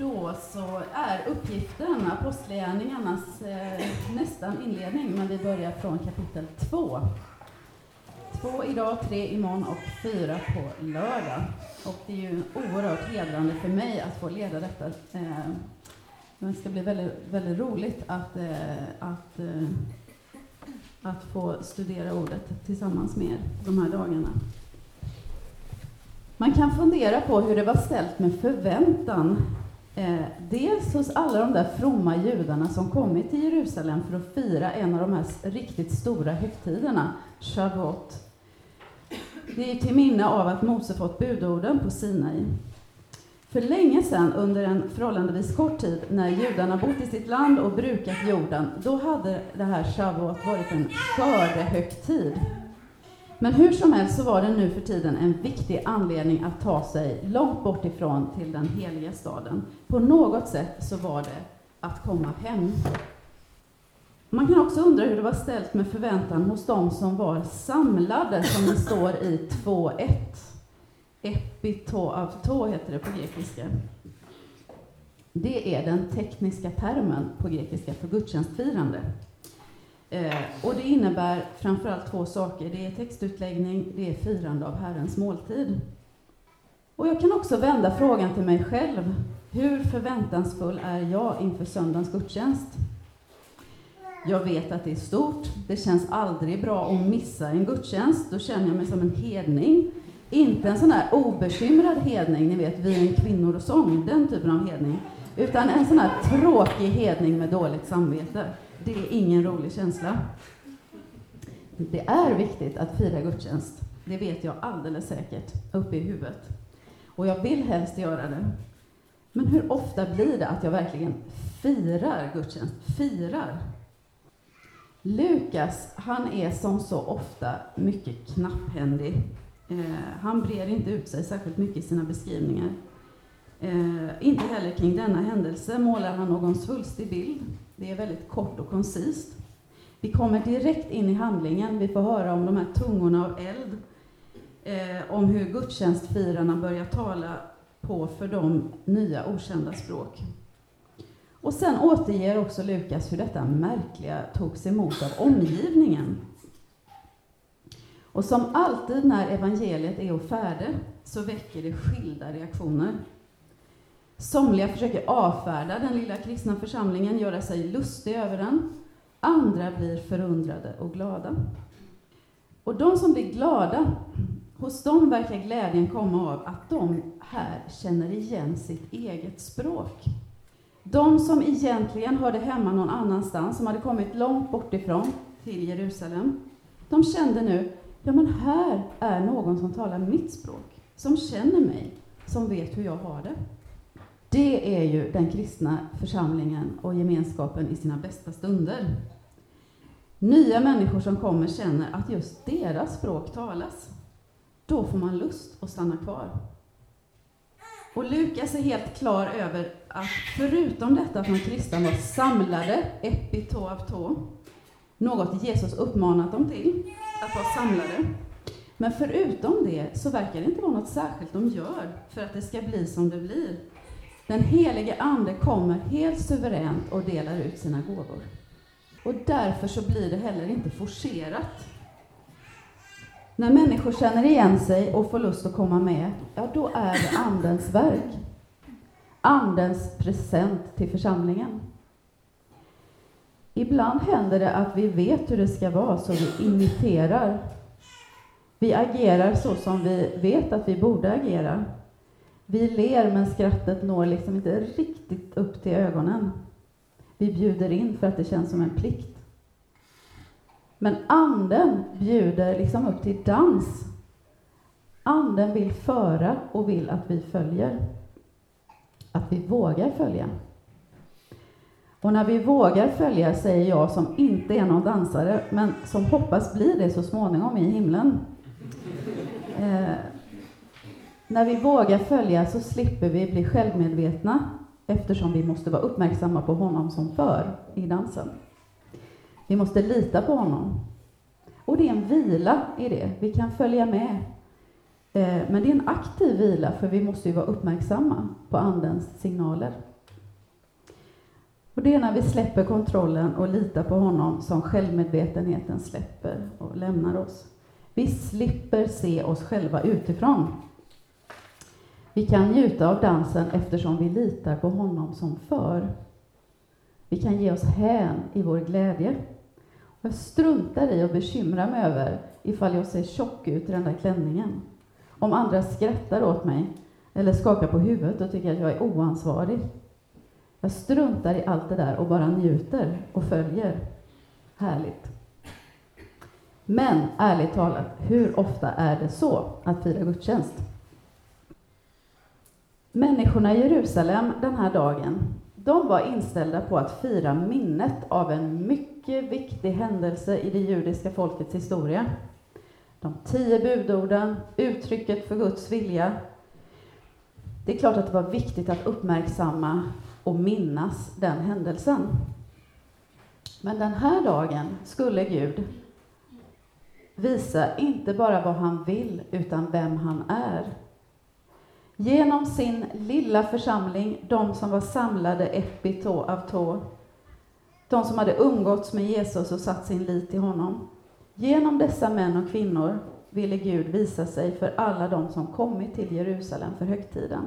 Då så är uppgiften Apostlagärningarnas eh, nästan inledning, men vi börjar från kapitel 2. Två idag, tre imorgon och fyra på lördag. Och det är ju oerhört hedrande för mig att få leda detta. Eh, det ska bli väldigt, väldigt roligt att, eh, att, eh, att få studera ordet tillsammans med er de här dagarna. Man kan fundera på hur det var ställt med förväntan. Eh, dels hos alla de där fromma judarna som kommit till Jerusalem för att fira en av de här riktigt stora högtiderna, Shavuot. Det är till minne av att Mose fått budorden på Sinai. För länge sedan, under en förhållandevis kort tid, när judarna bott i sitt land och brukat jorden, då hade det här Shavuot varit en skördehögtid. Men hur som helst så var det nu för tiden en viktig anledning att ta sig långt bort ifrån till den heliga staden. På något sätt så var det att komma hem. Man kan också undra hur det var ställt med förväntan hos de som var samlade, som det står i 2.1. Epitoavto heter det på grekiska. Det är den tekniska termen på grekiska för gudstjänstfirande. Eh, och det innebär framförallt två saker. Det är textutläggning, det är firande av Herrens måltid. Och jag kan också vända frågan till mig själv. Hur förväntansfull är jag inför söndagens gudstjänst? Jag vet att det är stort. Det känns aldrig bra att missa en gudstjänst. Då känner jag mig som en hedning. Inte en sån här obekymrad hedning, ni vet, vi är kvinnor och sång, den typen av hedning. Utan en sån här tråkig hedning med dåligt samvete. Det är ingen rolig känsla. Det är viktigt att fira gudstjänst. Det vet jag alldeles säkert, uppe i huvudet. Och jag vill helst göra det. Men hur ofta blir det att jag verkligen firar gudstjänst? Firar? Lukas, han är som så ofta mycket knapphändig. Eh, han brer inte ut sig särskilt mycket i sina beskrivningar. Eh, inte heller kring denna händelse målar han någon svulstig bild. Det är väldigt kort och koncist. Vi kommer direkt in i handlingen. Vi får höra om de här tungorna av eld, eh, om hur gudstjänstfirarna börjar tala på för dem nya okända språk. Och sen återger också Lukas hur detta märkliga togs emot av omgivningen. Och som alltid när evangeliet är å färde så väcker det skilda reaktioner. Somliga försöker avfärda den lilla kristna församlingen, göra sig lustiga över den. Andra blir förundrade och glada. Och de som blir glada, hos dem verkar glädjen komma av att de här känner igen sitt eget språk. De som egentligen hörde hemma någon annanstans, som hade kommit långt bort ifrån till Jerusalem, de kände nu, ja men här är någon som talar mitt språk, som känner mig, som vet hur jag har det. Det är ju den kristna församlingen och gemenskapen i sina bästa stunder. Nya människor som kommer känner att just deras språk talas. Då får man lust att stanna kvar. Och Lukas är helt klar över att förutom detta att de kristna var samlade, epito av tå, något Jesus uppmanat dem till, att vara samlade. Men förutom det så verkar det inte vara något särskilt de gör för att det ska bli som det blir. Den helige Ande kommer helt suveränt och delar ut sina gåvor. Och därför så blir det heller inte forcerat. När människor känner igen sig och får lust att komma med, ja då är det Andens verk. Andens present till församlingen. Ibland händer det att vi vet hur det ska vara, så vi imiterar. Vi agerar så som vi vet att vi borde agera. Vi ler, men skrattet når liksom inte riktigt upp till ögonen. Vi bjuder in för att det känns som en plikt. Men anden bjuder liksom upp till dans. Anden vill föra och vill att vi följer. Att vi vågar följa. Och när vi vågar följa, säger jag som inte är någon dansare, men som hoppas bli det så småningom i himlen. Eh, när vi vågar följa så slipper vi bli självmedvetna eftersom vi måste vara uppmärksamma på honom som för i dansen. Vi måste lita på honom. Och det är en vila i det. Vi kan följa med. Eh, men det är en aktiv vila, för vi måste ju vara uppmärksamma på Andens signaler. Och det är när vi släpper kontrollen och litar på honom som självmedvetenheten släpper och lämnar oss. Vi slipper se oss själva utifrån. Vi kan njuta av dansen eftersom vi litar på honom som för. Vi kan ge oss hän i vår glädje. Jag struntar i att bekymra mig över ifall jag ser tjock ut i den där klänningen. Om andra skrattar åt mig eller skakar på huvudet och tycker att jag är oansvarig. Jag struntar i allt det där och bara njuter och följer. Härligt. Men ärligt talat, hur ofta är det så att fira gudstjänst? Människorna i Jerusalem den här dagen, de var inställda på att fira minnet av en mycket viktig händelse i det judiska folkets historia. De tio budorden, uttrycket för Guds vilja. Det är klart att det var viktigt att uppmärksamma och minnas den händelsen. Men den här dagen skulle Gud visa inte bara vad han vill, utan vem han är. Genom sin lilla församling, de som var samlade epito av tå, de som hade umgåtts med Jesus och satt sin lit till honom. Genom dessa män och kvinnor ville Gud visa sig för alla de som kommit till Jerusalem för högtiden.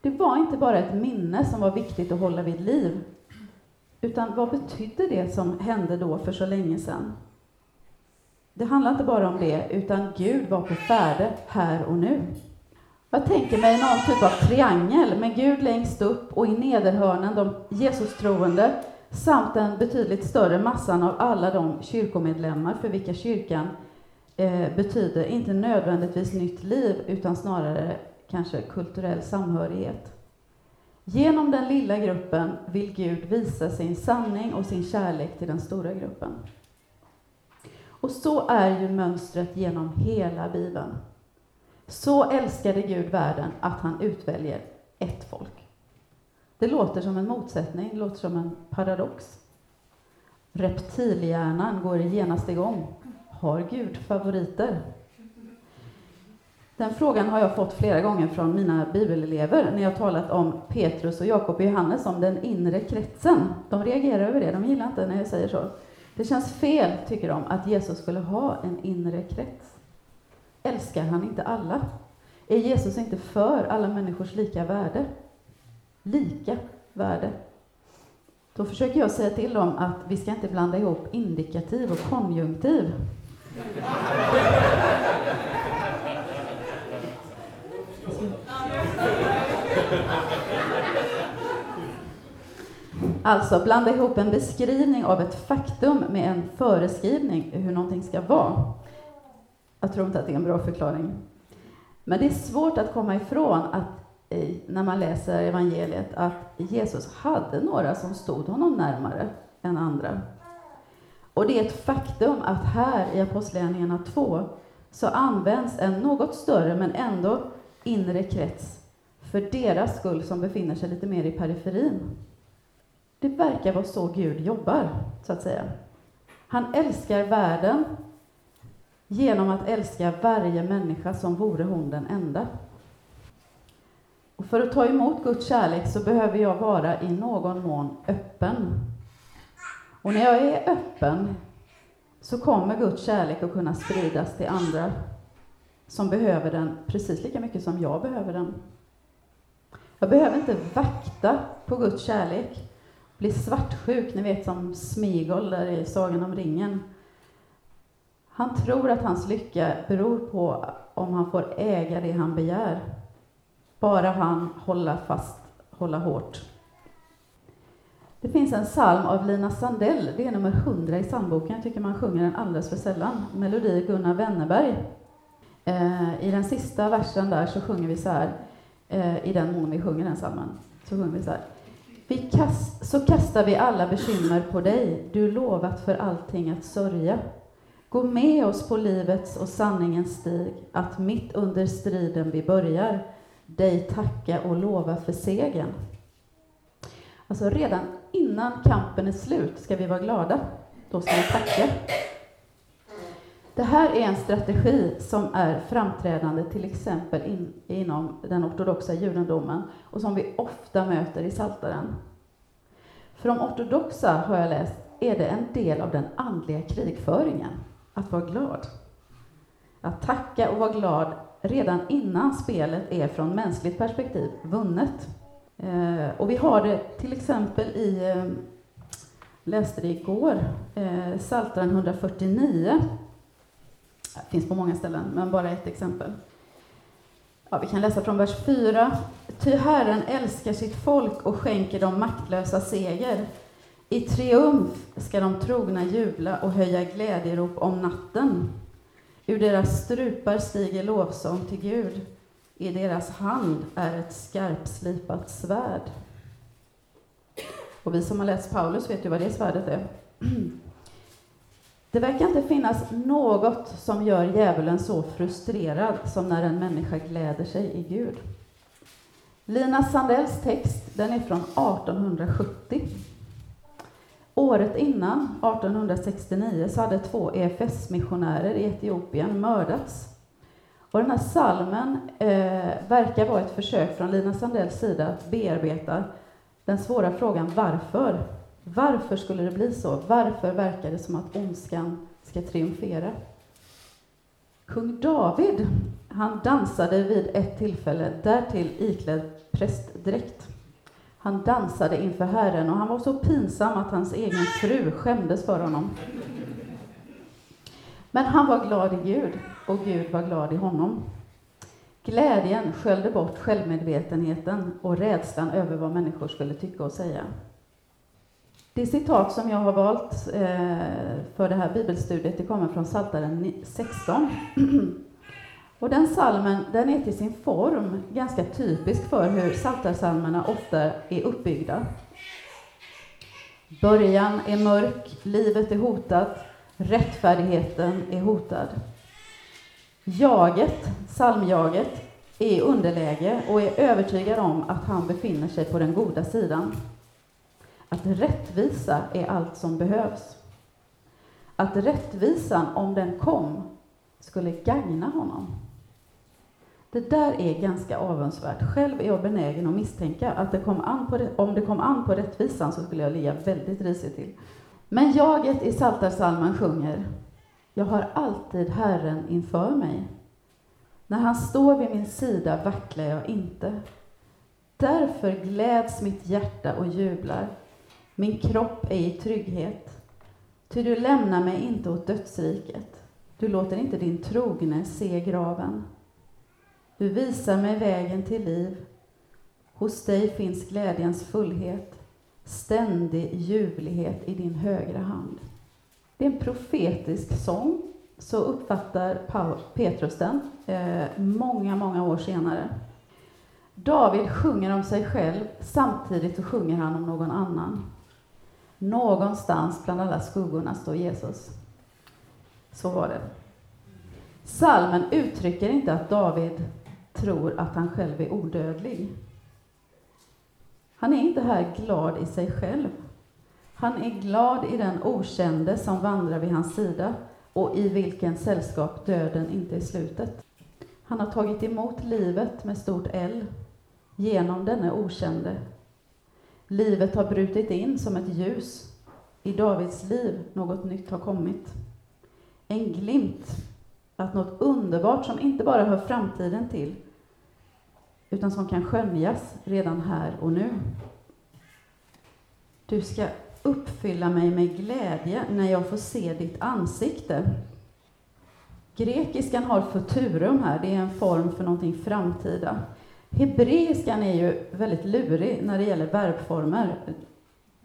Det var inte bara ett minne som var viktigt att hålla vid liv, utan vad betydde det som hände då för så länge sedan? Det handlar inte bara om det, utan Gud var på färde här och nu. Jag tänker mig någon typ av triangel med Gud längst upp och i nederhörnen de Jesus-troende samt den betydligt större massan av alla de kyrkomedlemmar för vilka kyrkan eh, betyder inte nödvändigtvis nytt liv utan snarare kanske kulturell samhörighet. Genom den lilla gruppen vill Gud visa sin sanning och sin kärlek till den stora gruppen. Och så är ju mönstret genom hela Bibeln. Så älskade Gud världen att han utväljer ett folk. Det låter som en motsättning, det låter som en paradox. Reptilhjärnan går genast igång. Har Gud favoriter? Den frågan har jag fått flera gånger från mina bibelelever när jag talat om Petrus och Jakob och Johannes som den inre kretsen. De reagerar över det, de gillar inte när jag säger så. Det känns fel, tycker de, att Jesus skulle ha en inre krets. Älskar han inte alla? Är Jesus inte för alla människors lika värde? Lika värde. Då försöker jag säga till dem att vi ska inte blanda ihop indikativ och konjunktiv. Alltså, blanda ihop en beskrivning av ett faktum med en föreskrivning hur någonting ska vara. Jag tror inte att det är en bra förklaring. Men det är svårt att komma ifrån att eh, när man läser evangeliet att Jesus hade några som stod honom närmare än andra. Och det är ett faktum att här i Apostlagärningarna 2 så används en något större men ändå inre krets för deras skull som befinner sig lite mer i periferin. Det verkar vara så Gud jobbar, så att säga. Han älskar världen genom att älska varje människa som vore hon den enda. Och för att ta emot Guds kärlek så behöver jag vara i någon mån öppen. Och när jag är öppen så kommer Guds kärlek att kunna spridas till andra som behöver den precis lika mycket som jag behöver den. Jag behöver inte vakta på Guds kärlek, bli svartsjuk, ni vet som Smigol där i Sagan om ringen. Han tror att hans lycka beror på om han får äga det han begär. Bara han hålla fast, hålla hårt. Det finns en psalm av Lina Sandell, det är nummer 100 i psalmboken. Jag tycker man sjunger den alldeles för sällan. Melodi Gunnar Wennerberg. Eh, I den sista versen där så sjunger vi så här, eh, i den mån vi sjunger den psalmen, så sjunger vi så här. Vi kast, så kastar vi alla bekymmer på dig, du lovat för allting att sörja. Gå med oss på livets och sanningens stig, att mitt under striden vi börjar, dig tacka och lova för segern. Alltså redan innan kampen är slut ska vi vara glada. Då ska vi tacka. Det här är en strategi som är framträdande till exempel in, inom den ortodoxa judendomen och som vi ofta möter i Saltaren. För de ortodoxa, har jag läst, är det en del av den andliga krigföringen att vara glad. Att tacka och vara glad redan innan spelet är från mänskligt perspektiv vunnet. Eh, och vi har det till exempel i, eh, läste det igår, eh, Psaltaren 149. Det finns på många ställen, men bara ett exempel. Ja, vi kan läsa från vers 4. Ty Herren älskar sitt folk och skänker dem maktlösa seger. I triumf ska de trogna jubla och höja glädjerop om natten. Ur deras strupar stiger lovsång till Gud. I deras hand är ett skarpslipat svärd. Och vi som har läst Paulus vet ju vad det svärdet är. Det verkar inte finnas något som gör djävulen så frustrerad som när en människa gläder sig i Gud. Lina Sandells text den är från 1870. Året innan, 1869, så hade två EFS-missionärer i Etiopien mördats. Och den här salmen eh, verkar vara ett försök från Lina Sandells sida att bearbeta den svåra frågan varför. Varför skulle det bli så? Varför verkar det som att ondskan ska triumfera? Kung David, han dansade vid ett tillfälle, därtill iklädd prästdräkt. Han dansade inför Herren och han var så pinsam att hans egen fru skämdes för honom. Men han var glad i Gud och Gud var glad i honom. Glädjen sköljde bort självmedvetenheten och rädslan över vad människor skulle tycka och säga. Det citat som jag har valt eh, för det här bibelstudiet det kommer från Psaltaren 16. Och den salmen den är till sin form ganska typisk för hur psaltarpsalmerna ofta är uppbyggda. Början är mörk, livet är hotat, rättfärdigheten är hotad. Jaget, psalmjaget, är i underläge och är övertygad om att han befinner sig på den goda sidan. Att rättvisa är allt som behövs. Att rättvisan, om den kom, skulle gagna honom. Det där är ganska avundsvärt. Själv är jag benägen att misstänka att det kom an på om det kom an på rättvisan så skulle jag ligga väldigt risigt till. Men jaget i Psaltarpsalmen sjunger Jag har alltid Herren inför mig. När han står vid min sida vacklar jag inte. Därför gläds mitt hjärta och jublar. Min kropp är i trygghet. Ty du lämnar mig inte åt dödsriket. Du låter inte din trogne se graven. Du visar mig vägen till liv. Hos dig finns glädjens fullhet, ständig ljuvlighet i din högra hand. Det är en profetisk sång, så uppfattar Petrus den eh, många, många år senare. David sjunger om sig själv, samtidigt så sjunger han om någon annan. Någonstans bland alla skuggorna står Jesus. Så var det. Salmen uttrycker inte att David tror att han själv är odödlig. Han är inte här glad i sig själv. Han är glad i den okände som vandrar vid hans sida och i vilken sällskap döden inte är slutet. Han har tagit emot livet med stort L genom denne okände. Livet har brutit in som ett ljus. I Davids liv något nytt har kommit. En glimt att något underbart som inte bara hör framtiden till, utan som kan skönjas redan här och nu. Du ska uppfylla mig med glädje när jag får se ditt ansikte. Grekiskan har futurum här, det är en form för någonting framtida. Hebreiskan är ju väldigt lurig när det gäller verbformer.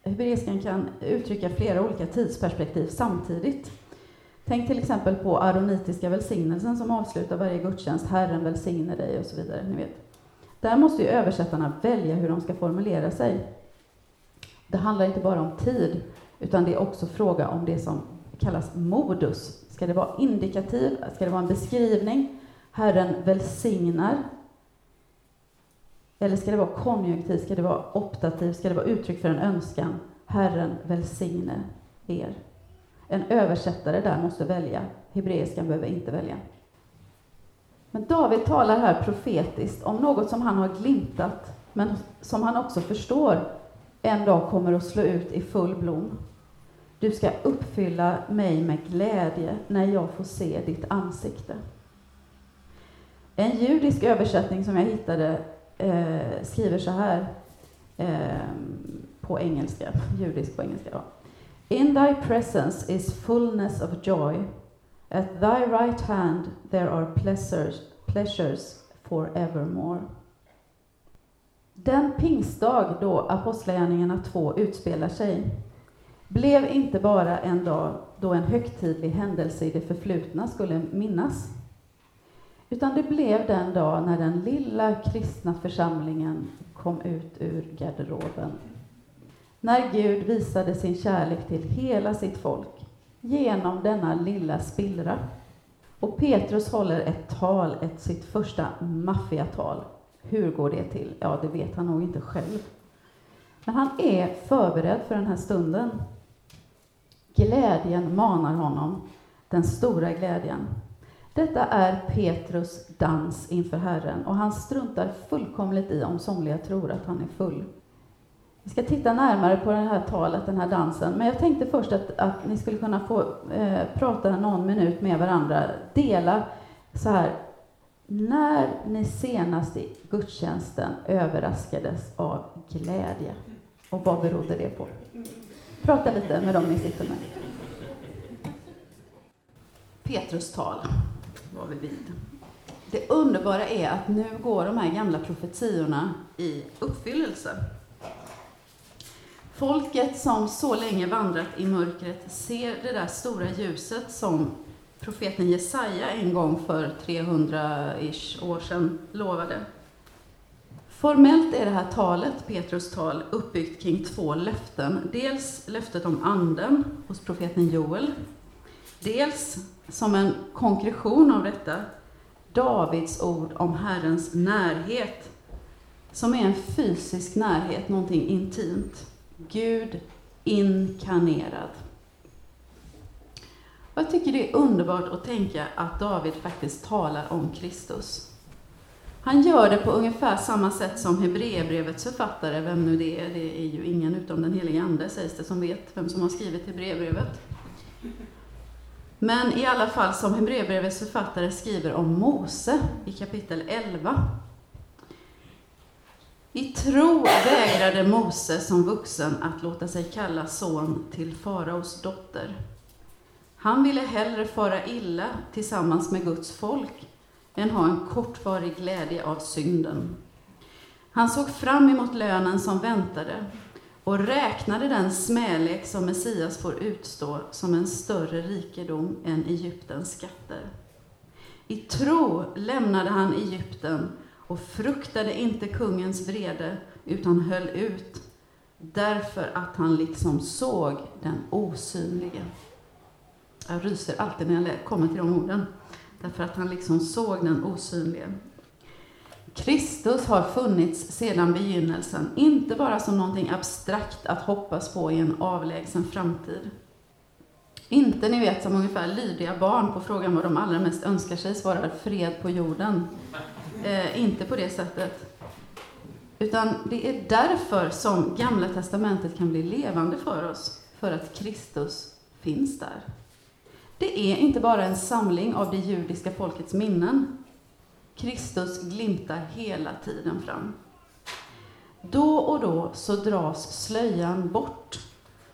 Hebreiskan kan uttrycka flera olika tidsperspektiv samtidigt. Tänk till exempel på aronitiska välsignelsen som avslutar varje gudstjänst, Herren välsigne dig och så vidare. Ni vet. Där måste ju översättarna välja hur de ska formulera sig. Det handlar inte bara om tid, utan det är också fråga om det som kallas modus. Ska det vara indikativ? Ska det vara en beskrivning? Herren välsignar. Eller ska det vara konjunktiv? Ska det vara optativ? Ska det vara uttryck för en önskan? Herren välsigne er. En översättare där måste välja. Hebreiskan behöver inte välja. Men David talar här profetiskt om något som han har glimtat, men som han också förstår en dag kommer att slå ut i full blom. Du ska uppfylla mig med glädje när jag får se ditt ansikte. En judisk översättning som jag hittade eh, skriver så här eh, på engelska, judisk på engelska. Ja. In thy presence is fullness of joy. At thy right hand there are pleasures, pleasures forevermore. Den pingstdag då Apostlagärningarna 2 utspelar sig blev inte bara en dag då en högtidlig händelse i det förflutna skulle minnas, utan det blev den dag när den lilla kristna församlingen kom ut ur garderoben. När Gud visade sin kärlek till hela sitt folk genom denna lilla spillra. Och Petrus håller ett tal, ett sitt första maffiatal. Hur går det till? Ja, det vet han nog inte själv. Men han är förberedd för den här stunden. Glädjen manar honom, den stora glädjen. Detta är Petrus dans inför Herren och han struntar fullkomligt i om somliga tror att han är full. Vi ska titta närmare på det här talet, den här dansen, men jag tänkte först att, att ni skulle kunna få eh, prata någon minut med varandra, dela så här, när ni senast i gudstjänsten överraskades av glädje, och vad berodde det på? Prata lite med dem ni sitter med. Petrus tal var vi vid. Det underbara är att nu går de här gamla profetiorna i uppfyllelse. Folket som så länge vandrat i mörkret ser det där stora ljuset som profeten Jesaja en gång för 300-ish år sedan lovade. Formellt är det här talet, Petrus tal, uppbyggt kring två löften. Dels löftet om anden hos profeten Joel. Dels, som en konkretion av detta, Davids ord om Herrens närhet, som är en fysisk närhet, någonting intimt. Gud inkarnerad. Jag tycker det är underbart att tänka att David faktiskt talar om Kristus. Han gör det på ungefär samma sätt som Hebreerbrevets författare, vem nu det är, det är ju ingen utom den helige Ande sägs det som vet vem som har skrivit Hebreerbrevet. Men i alla fall som Hebreerbrevets författare skriver om Mose i kapitel 11. I tro vägrade Mose som vuxen att låta sig kalla son till faraos dotter. Han ville hellre fara illa tillsammans med Guds folk än ha en kortvarig glädje av synden. Han såg fram emot lönen som väntade och räknade den smälek som Messias får utstå som en större rikedom än Egyptens skatter. I tro lämnade han Egypten och fruktade inte kungens vrede, utan höll ut, därför att han liksom såg den osynlige. Jag ryser alltid när jag kommer till de orden, därför att han liksom såg den osynlige. Kristus har funnits sedan begynnelsen, inte bara som någonting abstrakt att hoppas på i en avlägsen framtid. Inte, ni vet, som ungefär lydiga barn på frågan vad de allra mest önskar sig svarar fred på jorden. Eh, inte på det sättet. Utan det är därför som Gamla Testamentet kan bli levande för oss, för att Kristus finns där. Det är inte bara en samling av det judiska folkets minnen. Kristus glimtar hela tiden fram. Då och då så dras slöjan bort,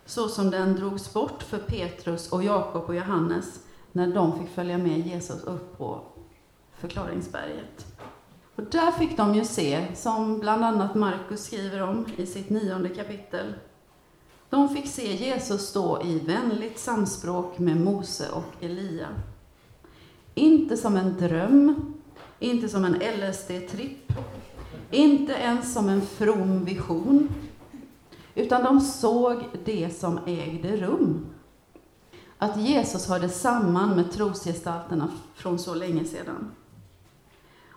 så som den drogs bort för Petrus och Jakob och Johannes när de fick följa med Jesus upp på förklaringsberget. Och där fick de ju se, som bland annat Markus skriver om i sitt nionde kapitel, de fick se Jesus stå i vänligt samspråk med Mose och Elia. Inte som en dröm, inte som en LSD-tripp, inte ens som en from vision, utan de såg det som ägde rum. Att Jesus hörde samman med trosgestalterna från så länge sedan.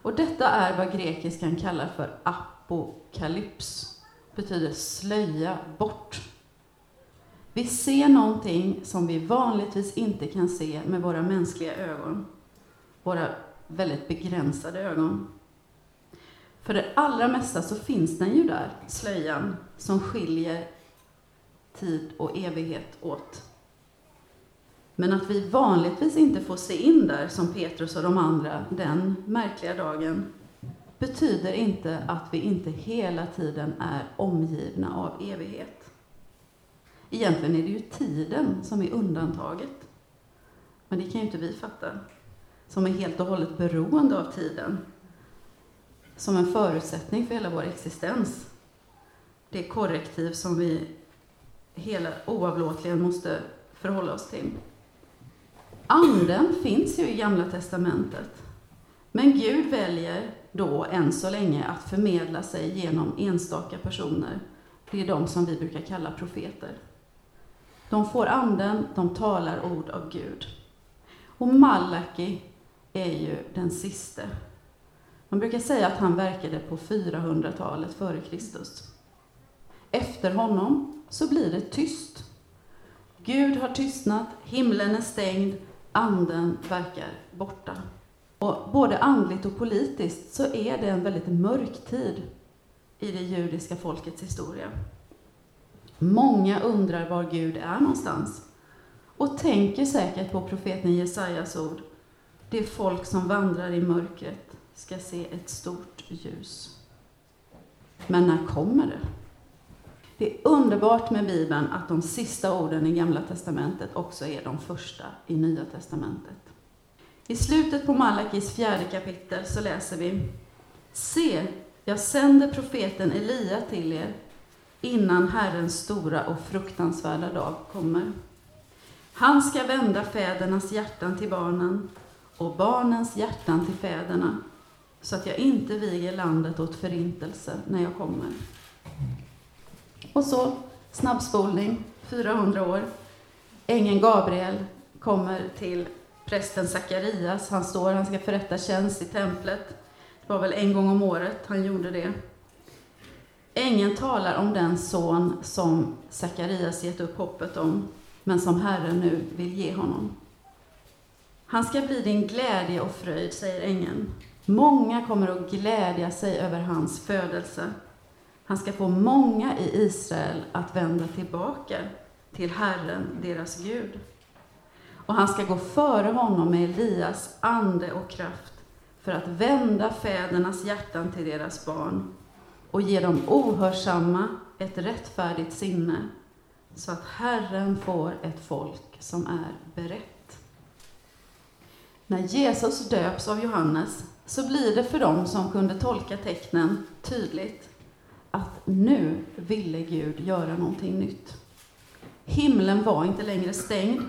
Och detta är vad grekiskan kallar för apokalyps, betyder slöja bort. Vi ser någonting som vi vanligtvis inte kan se med våra mänskliga ögon. Våra väldigt begränsade ögon. För det allra mesta så finns den ju där, slöjan, som skiljer tid och evighet åt. Men att vi vanligtvis inte får se in där, som Petrus och de andra, den märkliga dagen, betyder inte att vi inte hela tiden är omgivna av evighet. Egentligen är det ju tiden som är undantaget. Men det kan ju inte vi fatta, som är helt och hållet beroende av tiden, som en förutsättning för hela vår existens. Det korrektiv som vi hela oavlåtligen måste förhålla oss till. Anden finns ju i Gamla testamentet. Men Gud väljer då än så länge att förmedla sig genom enstaka personer. Det är de som vi brukar kalla profeter. De får anden, de talar ord av Gud. Och Malaki är ju den siste. Man brukar säga att han verkade på 400-talet före Kristus. Efter honom så blir det tyst. Gud har tystnat, himlen är stängd, anden verkar borta. Och både andligt och politiskt så är det en väldigt mörk tid i det judiska folkets historia. Många undrar var Gud är någonstans och tänker säkert på profeten Jesajas ord. Det folk som vandrar i mörkret ska se ett stort ljus. Men när kommer det? Det är underbart med Bibeln att de sista orden i Gamla testamentet också är de första i Nya testamentet. I slutet på Malakis fjärde kapitel så läser vi Se, jag sänder profeten Elia till er innan Herrens stora och fruktansvärda dag kommer. Han ska vända fädernas hjärtan till barnen och barnens hjärtan till fäderna så att jag inte viger landet åt förintelse när jag kommer. Och så snabbspolning, 400 år. Ängeln Gabriel kommer till prästen Sakarias. Han står, han ska förrätta tjänst i templet. Det var väl en gång om året han gjorde det. Ängeln talar om den son som Sakarias gett upp hoppet om, men som Herren nu vill ge honom. Han ska bli din glädje och fröjd, säger ängeln. Många kommer att glädja sig över hans födelse. Han ska få många i Israel att vända tillbaka till Herren, deras Gud. Och han ska gå före honom med Elias ande och kraft för att vända fädernas hjärtan till deras barn och ge dem ohörsamma ett rättfärdigt sinne så att Herren får ett folk som är berett. När Jesus döps av Johannes så blir det för dem som kunde tolka tecknen tydligt att nu ville Gud göra någonting nytt. Himlen var inte längre stängd.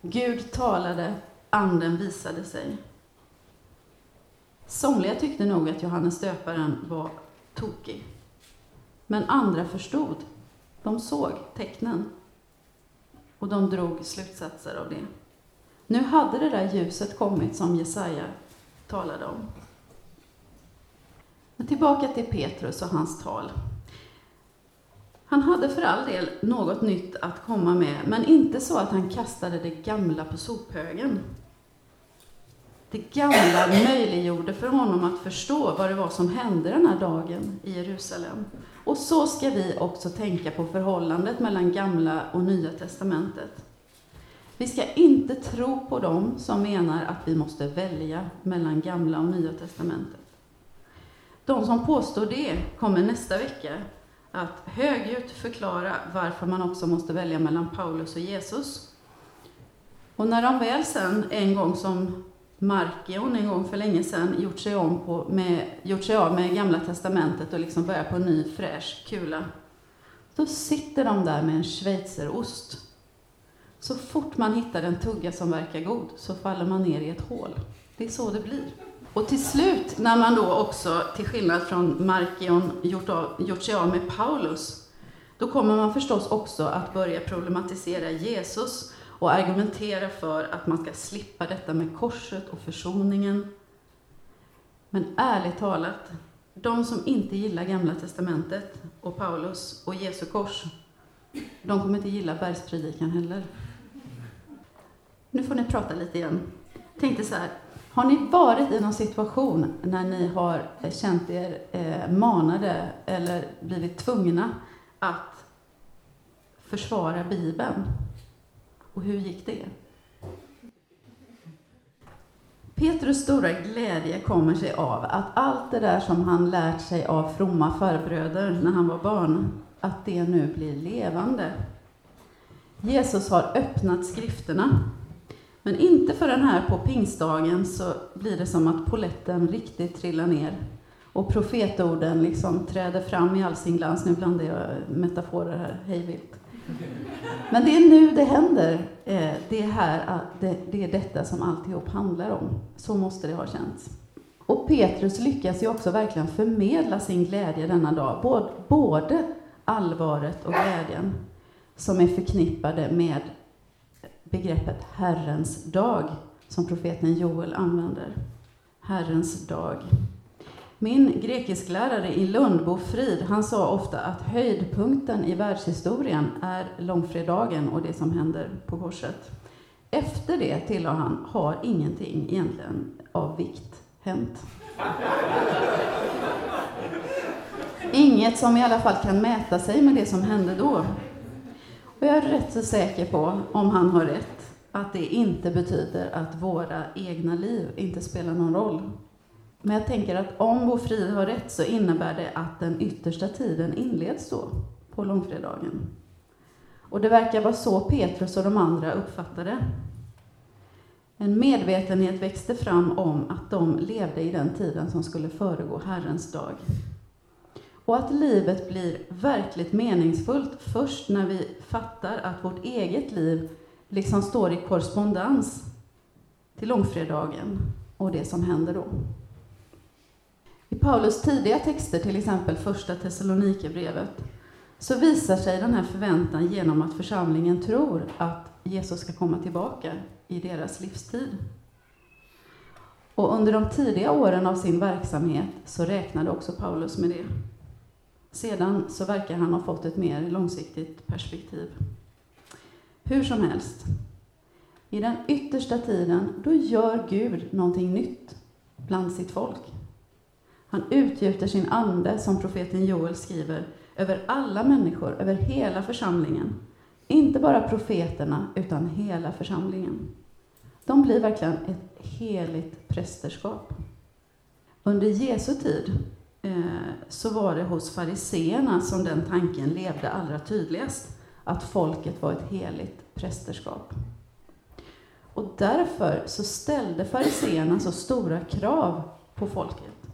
Gud talade, anden visade sig. Somliga tyckte nog att Johannes döparen var tokig. Men andra förstod. De såg tecknen. Och de drog slutsatser av det. Nu hade det där ljuset kommit som Jesaja talade om. Men tillbaka till Petrus och hans tal. Han hade för all del något nytt att komma med, men inte så att han kastade det gamla på sophögen. Det gamla möjliggjorde för honom att förstå vad det var som hände den här dagen i Jerusalem. Och så ska vi också tänka på förhållandet mellan Gamla och Nya testamentet. Vi ska inte tro på dem som menar att vi måste välja mellan Gamla och Nya testamentet. De som påstår det kommer nästa vecka att högljutt förklara varför man också måste välja mellan Paulus och Jesus. Och när de väl sen, en gång som Markion en gång för länge sedan, gjort sig, om på, med, gjort sig av med Gamla Testamentet och liksom börjat på en ny fräsch kula, då sitter de där med en schweizerost. Så fort man hittar en tugga som verkar god så faller man ner i ett hål. Det är så det blir. Och till slut, när man då också, till skillnad från Markion, gjort, av, gjort sig av med Paulus, då kommer man förstås också att börja problematisera Jesus och argumentera för att man ska slippa detta med korset och försoningen. Men ärligt talat, de som inte gillar Gamla Testamentet och Paulus och Jesu kors, De kommer inte gilla bergspredikan heller. Nu får ni prata lite igen. Tänkte så här, har ni varit i någon situation när ni har känt er eh, manade eller blivit tvungna att försvara Bibeln? Och hur gick det? Petrus stora glädje kommer sig av att allt det där som han lärt sig av fromma farbröder när han var barn, att det nu blir levande. Jesus har öppnat skrifterna men inte förrän här på pingstdagen så blir det som att poletten riktigt trillar ner och profetorden liksom träder fram i all sin glans. Nu blandar jag metaforer här hejvilt. Men det är nu det händer. Eh, det är, här, ah, det är detta som alltihop handlar om. Så måste det ha känts. Och Petrus lyckas ju också verkligen förmedla sin glädje denna dag. Både allvaret och glädjen som är förknippade med begreppet Herrens dag, som profeten Joel använder. Herrens dag. Min grekisklärare i Lund, Bo Frid, han sa ofta att höjdpunkten i världshistorien är långfredagen och det som händer på korset. Efter det, tillade han, har ingenting egentligen av vikt hänt. Inget som i alla fall kan mäta sig med det som hände då. Och jag är rätt så säker på, om han har rätt, att det inte betyder att våra egna liv inte spelar någon roll. Men jag tänker att om vår frid har rätt så innebär det att den yttersta tiden inleds då, på långfredagen. Och det verkar vara så Petrus och de andra uppfattade. En medvetenhet växte fram om att de levde i den tiden som skulle föregå Herrens dag. Och att livet blir verkligt meningsfullt först när vi fattar att vårt eget liv liksom står i korrespondens till långfredagen och det som händer då. I Paulus tidiga texter, till exempel första Thessalonikerbrevet, så visar sig den här förväntan genom att församlingen tror att Jesus ska komma tillbaka i deras livstid. Och under de tidiga åren av sin verksamhet så räknade också Paulus med det. Sedan så verkar han ha fått ett mer långsiktigt perspektiv. Hur som helst, i den yttersta tiden, då gör Gud någonting nytt bland sitt folk. Han utgjuter sin ande, som profeten Joel skriver, över alla människor, över hela församlingen. Inte bara profeterna, utan hela församlingen. De blir verkligen ett heligt prästerskap. Under Jesu tid Eh, så var det hos fariseerna som den tanken levde allra tydligast, att folket var ett heligt prästerskap. Och därför så ställde fariseerna så stora krav på folket.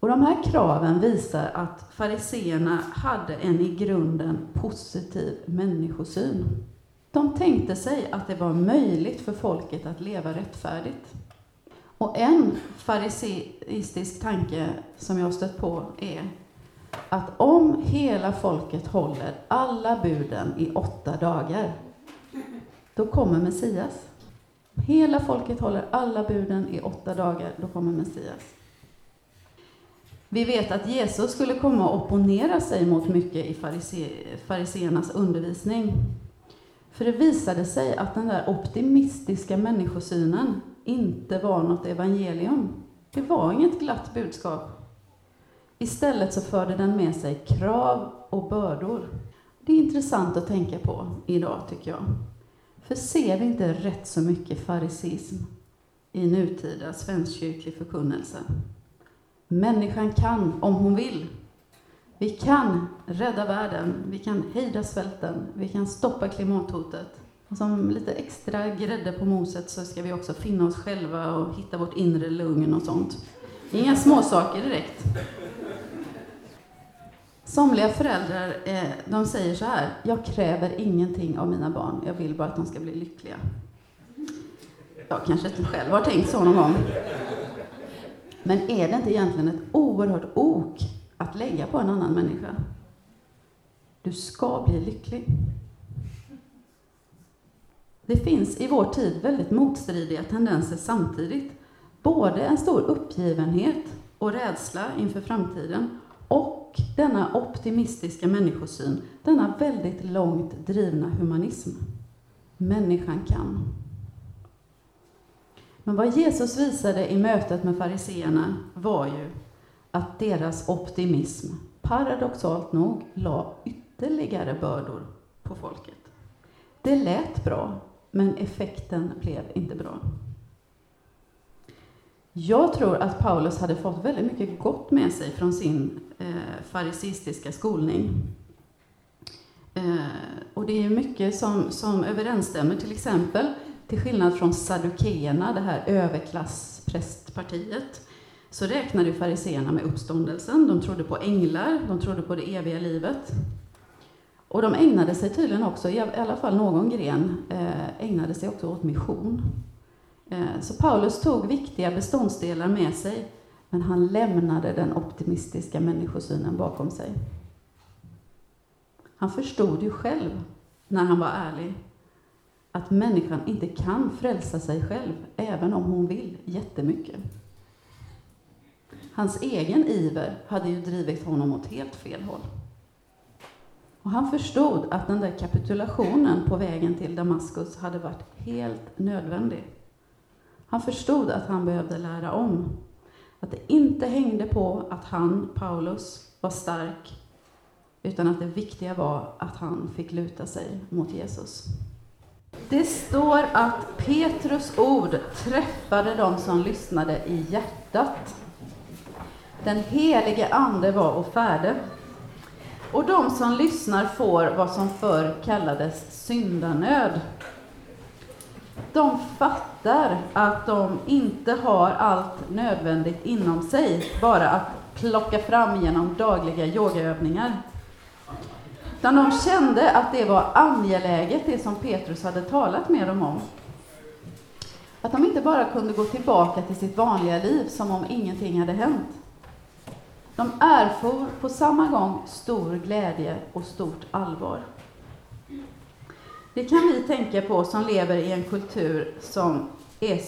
Och de här kraven visar att fariseerna hade en i grunden positiv människosyn. De tänkte sig att det var möjligt för folket att leva rättfärdigt. Och en fariseistisk tanke som jag har stött på är att om hela folket håller alla buden i åtta dagar, då kommer Messias. Hela folket håller alla buden i åtta dagar, då kommer Messias. Vi vet att Jesus skulle komma och opponera sig mot mycket i fariseernas undervisning. För det visade sig att den där optimistiska människosynen inte var något evangelium. Det var inget glatt budskap. Istället så förde den med sig krav och bördor. Det är intressant att tänka på idag, tycker jag. För ser vi inte rätt så mycket farisism i nutida svenskkyrklig förkunnelse? Människan kan om hon vill. Vi kan rädda världen, vi kan hejda svälten, vi kan stoppa klimathotet. Och som lite extra grädde på moset så ska vi också finna oss själva och hitta vårt inre lugn och sånt. Inga småsaker direkt. Somliga föräldrar eh, de säger så här, jag kräver ingenting av mina barn, jag vill bara att de ska bli lyckliga. Jag kanske inte själv har tänkt så någon gång. Men är det inte egentligen ett oerhört ok att lägga på en annan människa? Du ska bli lycklig. Det finns i vår tid väldigt motstridiga tendenser samtidigt. Både en stor uppgivenhet och rädsla inför framtiden och denna optimistiska människosyn, denna väldigt långt drivna humanism. Människan kan. Men vad Jesus visade i mötet med fariseerna var ju att deras optimism, paradoxalt nog, la ytterligare bördor på folket. Det lät bra, men effekten blev inte bra. Jag tror att Paulus hade fått väldigt mycket gott med sig från sin eh, farisistiska skolning. Eh, och det är mycket som, som överensstämmer, till exempel till skillnad från saddukeerna, det här överklassprästpartiet, så räknade fariseerna med uppståndelsen. De trodde på änglar, de trodde på det eviga livet. Och de ägnade sig tydligen också, i alla fall någon gren, eh, ägnade sig också åt mission. Eh, så Paulus tog viktiga beståndsdelar med sig, men han lämnade den optimistiska människosynen bakom sig. Han förstod ju själv, när han var ärlig, att människan inte kan frälsa sig själv, även om hon vill jättemycket. Hans egen iver hade ju drivit honom åt helt fel håll. Och han förstod att den där kapitulationen på vägen till Damaskus hade varit helt nödvändig. Han förstod att han behövde lära om. Att det inte hängde på att han, Paulus, var stark, utan att det viktiga var att han fick luta sig mot Jesus. Det står att Petrus ord träffade de som lyssnade i hjärtat. Den helige Ande var och färde. Och de som lyssnar får vad som förr kallades syndanöd. De fattar att de inte har allt nödvändigt inom sig, bara att plocka fram genom dagliga yogaövningar. Utan de kände att det var angeläget, det som Petrus hade talat med dem om. Att de inte bara kunde gå tillbaka till sitt vanliga liv som om ingenting hade hänt. De erfor på samma gång stor glädje och stort allvar. Det kan vi tänka på som lever i en kultur som är,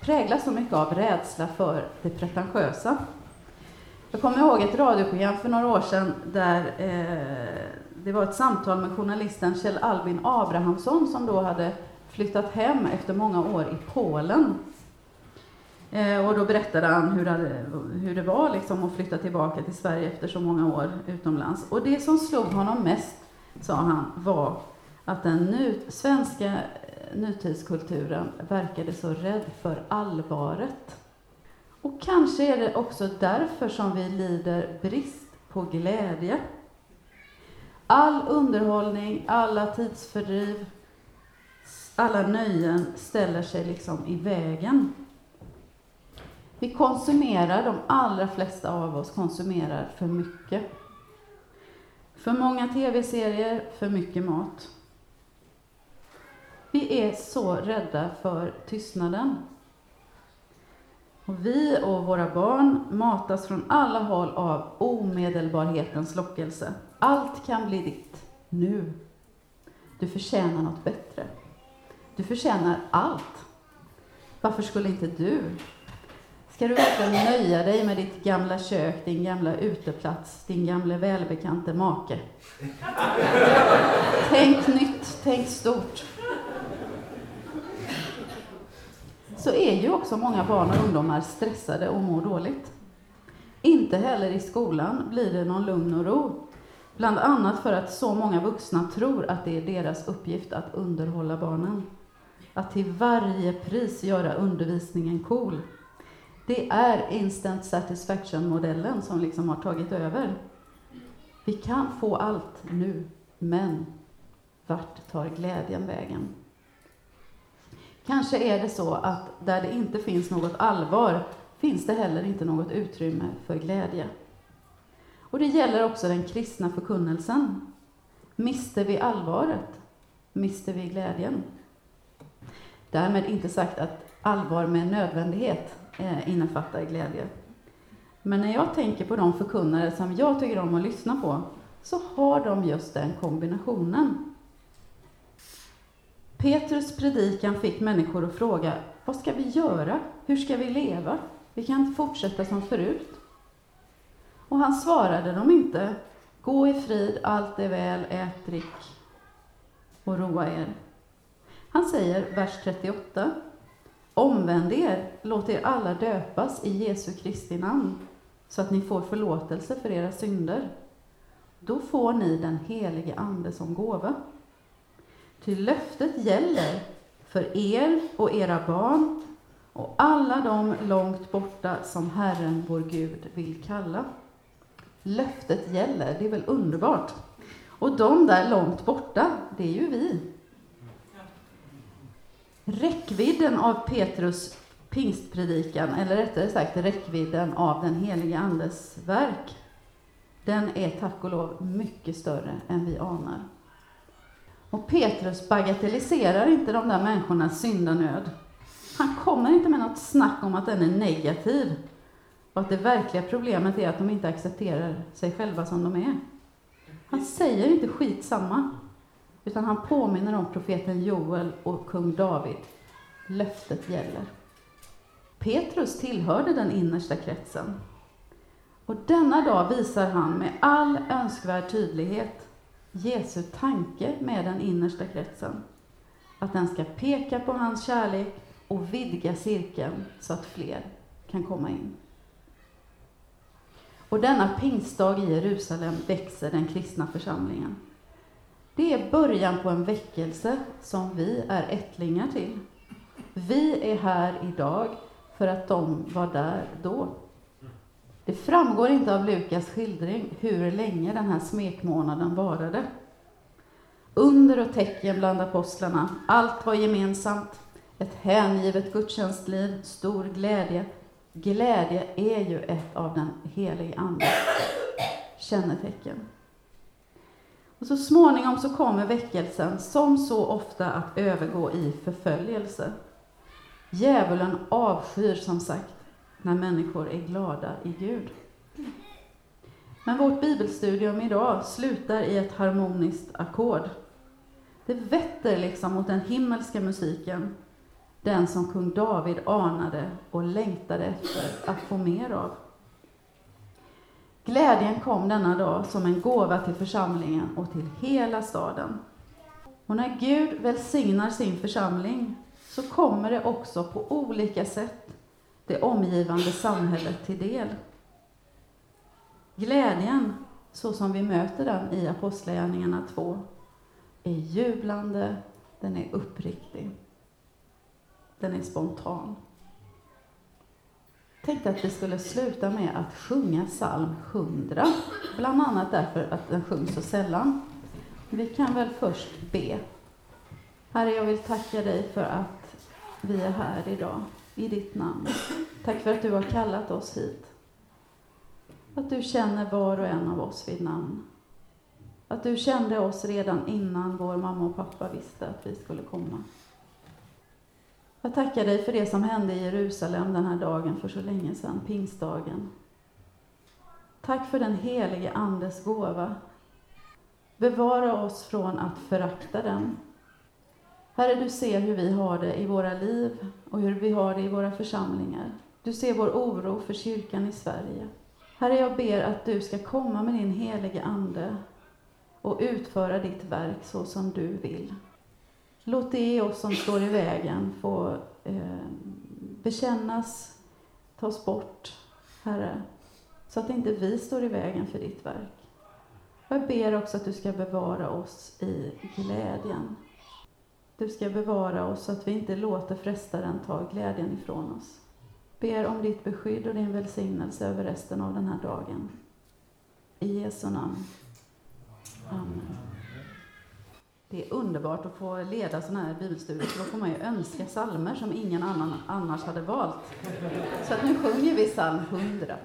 präglas så mycket av rädsla för det pretentiösa. Jag kommer ihåg ett radioprogram för några år sedan där eh, det var ett samtal med journalisten Kjell Albin Abrahamsson som då hade flyttat hem efter många år i Polen. Eh, och då berättade han hur det, hur det var liksom att flytta tillbaka till Sverige efter så många år utomlands. Och det som slog honom mest, sa han, var att den nu, svenska eh, nutidskulturen verkade så rädd för allvaret. Och kanske är det också därför som vi lider brist på glädje. All underhållning, alla tidsfördriv, alla nöjen ställer sig liksom i vägen. Vi konsumerar, de allra flesta av oss konsumerar för mycket. För många tv-serier, för mycket mat. Vi är så rädda för tystnaden. Och vi och våra barn matas från alla håll av omedelbarhetens lockelse. Allt kan bli ditt, nu. Du förtjänar något bättre. Du förtjänar allt. Varför skulle inte du? Ska du verkligen nöja dig med ditt gamla kök, din gamla uteplats, din gamla välbekante make? Tänk nytt, tänk stort. Så är ju också många barn och ungdomar stressade och mår dåligt. Inte heller i skolan blir det någon lugn och ro. Bland annat för att så många vuxna tror att det är deras uppgift att underhålla barnen. Att till varje pris göra undervisningen cool. Det är instant satisfaction-modellen som liksom har tagit över. Vi kan få allt nu, men vart tar glädjen vägen? Kanske är det så att där det inte finns något allvar finns det heller inte något utrymme för glädje. Och det gäller också den kristna förkunnelsen. Mister vi allvaret, mister vi glädjen. Därmed inte sagt att allvar med nödvändighet eh, innefattar glädje. Men när jag tänker på de förkunnare som jag tycker om att lyssna på, så har de just den kombinationen. Petrus predikan fick människor att fråga, vad ska vi göra? Hur ska vi leva? Vi kan inte fortsätta som förut. Och han svarade dem inte, gå i frid, allt är väl, ät, drick och roa er. Han säger, vers 38, omvänd er, låt er alla döpas i Jesu Kristi namn, så att ni får förlåtelse för era synder. Då får ni den helige Ande som gåva. Ty löftet gäller för er och era barn och alla de långt borta som Herren vår Gud vill kalla. Löftet gäller, det är väl underbart? Och de där långt borta, det är ju vi. Räckvidden av Petrus pingstpredikan, eller rättare sagt räckvidden av den helige Andes verk, den är tack och lov mycket större än vi anar. Och Petrus bagatelliserar inte de där människornas syndanöd. Han kommer inte med något snack om att den är negativ och att det verkliga problemet är att de inte accepterar sig själva som de är. Han säger inte skitsamma, utan han påminner om profeten Joel och kung David. Löftet gäller. Petrus tillhörde den innersta kretsen. Och denna dag visar han med all önskvärd tydlighet Jesu tanke med den innersta kretsen. Att den ska peka på hans kärlek och vidga cirkeln så att fler kan komma in. Och denna pingstdag i Jerusalem växer den kristna församlingen. Det är början på en väckelse som vi är ättlingar till. Vi är här idag för att de var där då. Det framgår inte av Lukas skildring hur länge den här smekmånaden varade. Under och tecken bland apostlarna, allt var gemensamt, ett hängivet gudstjänstliv, stor glädje. Glädje är ju ett av den helige Andes kännetecken. Och så småningom så kommer väckelsen, som så ofta, att övergå i förföljelse. Djävulen avskyr som sagt när människor är glada i Gud. Men vårt bibelstudium idag slutar i ett harmoniskt ackord. Det vetter liksom mot den himmelska musiken, den som kung David anade och längtade efter att få mer av. Glädjen kom denna dag som en gåva till församlingen och till hela staden. Och när Gud välsignar sin församling så kommer det också på olika sätt det omgivande samhället till del. Glädjen, så som vi möter den i Apostlagärningarna 2, är jublande, den är uppriktig, den är spontan tänkte att vi skulle sluta med att sjunga psalm 100, bland annat därför att den sjungs så sällan. Vi kan väl först be. Herre, jag vill tacka dig för att vi är här idag i ditt namn. Tack för att du har kallat oss hit. Att du känner var och en av oss vid namn. Att du kände oss redan innan vår mamma och pappa visste att vi skulle komma. Jag tackar dig för det som hände i Jerusalem den här dagen för så länge sedan, pingstdagen. Tack för den helige Andes gåva. Bevara oss från att förakta den Herre, du ser hur vi har det i våra liv och hur vi har det i våra församlingar. Du ser vår oro för kyrkan i Sverige. Herre, jag ber att du ska komma med din helige Ande och utföra ditt verk så som du vill. Låt det i oss som står i vägen få eh, bekännas, tas bort, Herre, så att inte vi står i vägen för ditt verk. Jag ber också att du ska bevara oss i glädjen. Du ska bevara oss så att vi inte låter frestaren ta glädjen ifrån oss. Ber om ditt beskydd och din välsignelse över resten av den här dagen. I Jesu namn. Amen. Det är underbart att få leda sådana här bibelstudier, för då får man ju önska salmer som ingen annan annars hade valt. Så att nu sjunger vi psalm 100.